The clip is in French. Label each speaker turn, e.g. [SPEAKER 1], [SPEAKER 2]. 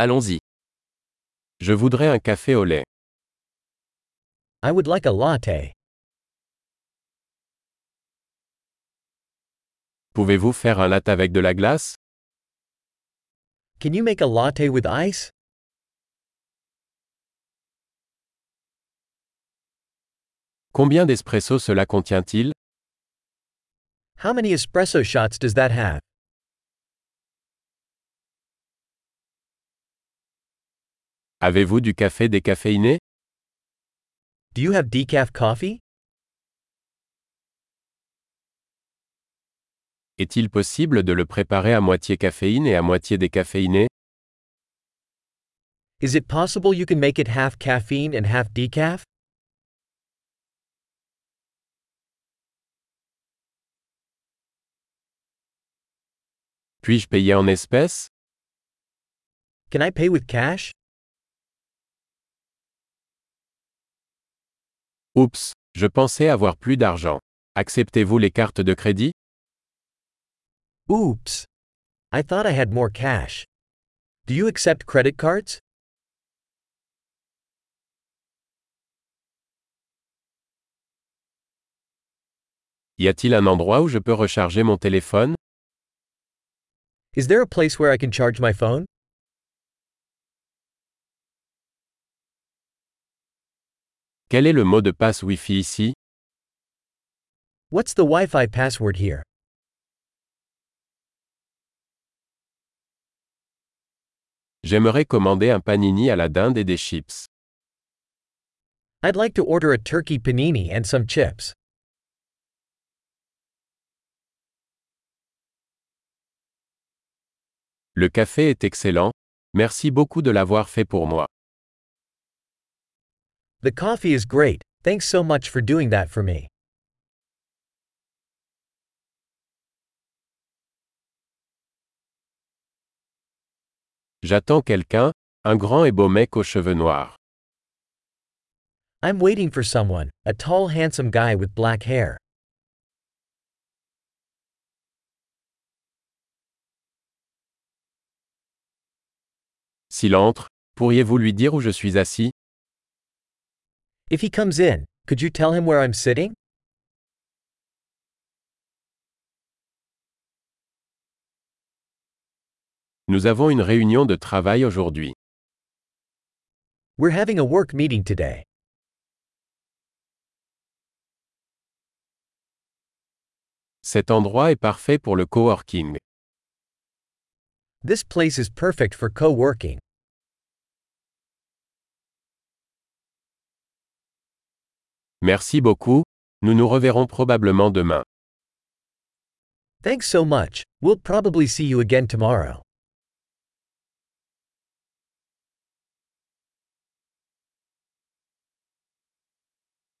[SPEAKER 1] Allons-y. Je voudrais un café au lait.
[SPEAKER 2] I would like a latte.
[SPEAKER 1] Pouvez-vous faire un latte avec de la glace?
[SPEAKER 2] Can you make a latte with ice?
[SPEAKER 1] Combien d'espresso cela contient-il?
[SPEAKER 2] How many espresso shots does that have?
[SPEAKER 1] Avez-vous du café décaféiné?
[SPEAKER 2] Do you have decaf coffee?
[SPEAKER 1] Est-il possible de le préparer à moitié caféine et à moitié décaféiné?
[SPEAKER 2] Is it possible you can make it half caffeine and half decaf?
[SPEAKER 1] Puis-je payer en espèces?
[SPEAKER 2] Can I pay with cash?
[SPEAKER 1] Oups, je pensais avoir plus d'argent. Acceptez-vous les cartes de crédit?
[SPEAKER 2] Oops. I thought I had more cash. Do you accept credit cards?
[SPEAKER 1] Y a-t-il un endroit où je peux recharger mon téléphone?
[SPEAKER 2] Is there a place where I can charge my phone?
[SPEAKER 1] Quel est le mot de passe Wi-Fi ici?
[SPEAKER 2] What's the Wi Fi password here?
[SPEAKER 1] J'aimerais commander un panini à la dinde et des chips.
[SPEAKER 2] I'd like to order a turkey panini and some chips.
[SPEAKER 1] Le café est excellent. Merci beaucoup de l'avoir fait pour moi.
[SPEAKER 2] The coffee is great, thanks so much for doing that for me.
[SPEAKER 1] J'attends quelqu'un, un grand et beau mec aux cheveux noirs.
[SPEAKER 2] I'm waiting for someone, a tall, handsome guy with black hair.
[SPEAKER 1] S'il entre, pourriez-vous lui dire où je suis assis
[SPEAKER 2] If he comes in, could you tell him where I'm sitting?
[SPEAKER 1] Nous avons une réunion de travail aujourd'hui.
[SPEAKER 2] We're having a work meeting today.
[SPEAKER 1] Cet endroit est parfait pour le coworking.
[SPEAKER 2] This place is perfect for co
[SPEAKER 1] Merci beaucoup, nous nous reverrons probablement demain.
[SPEAKER 2] Thanks so much, we'll probably see you again tomorrow.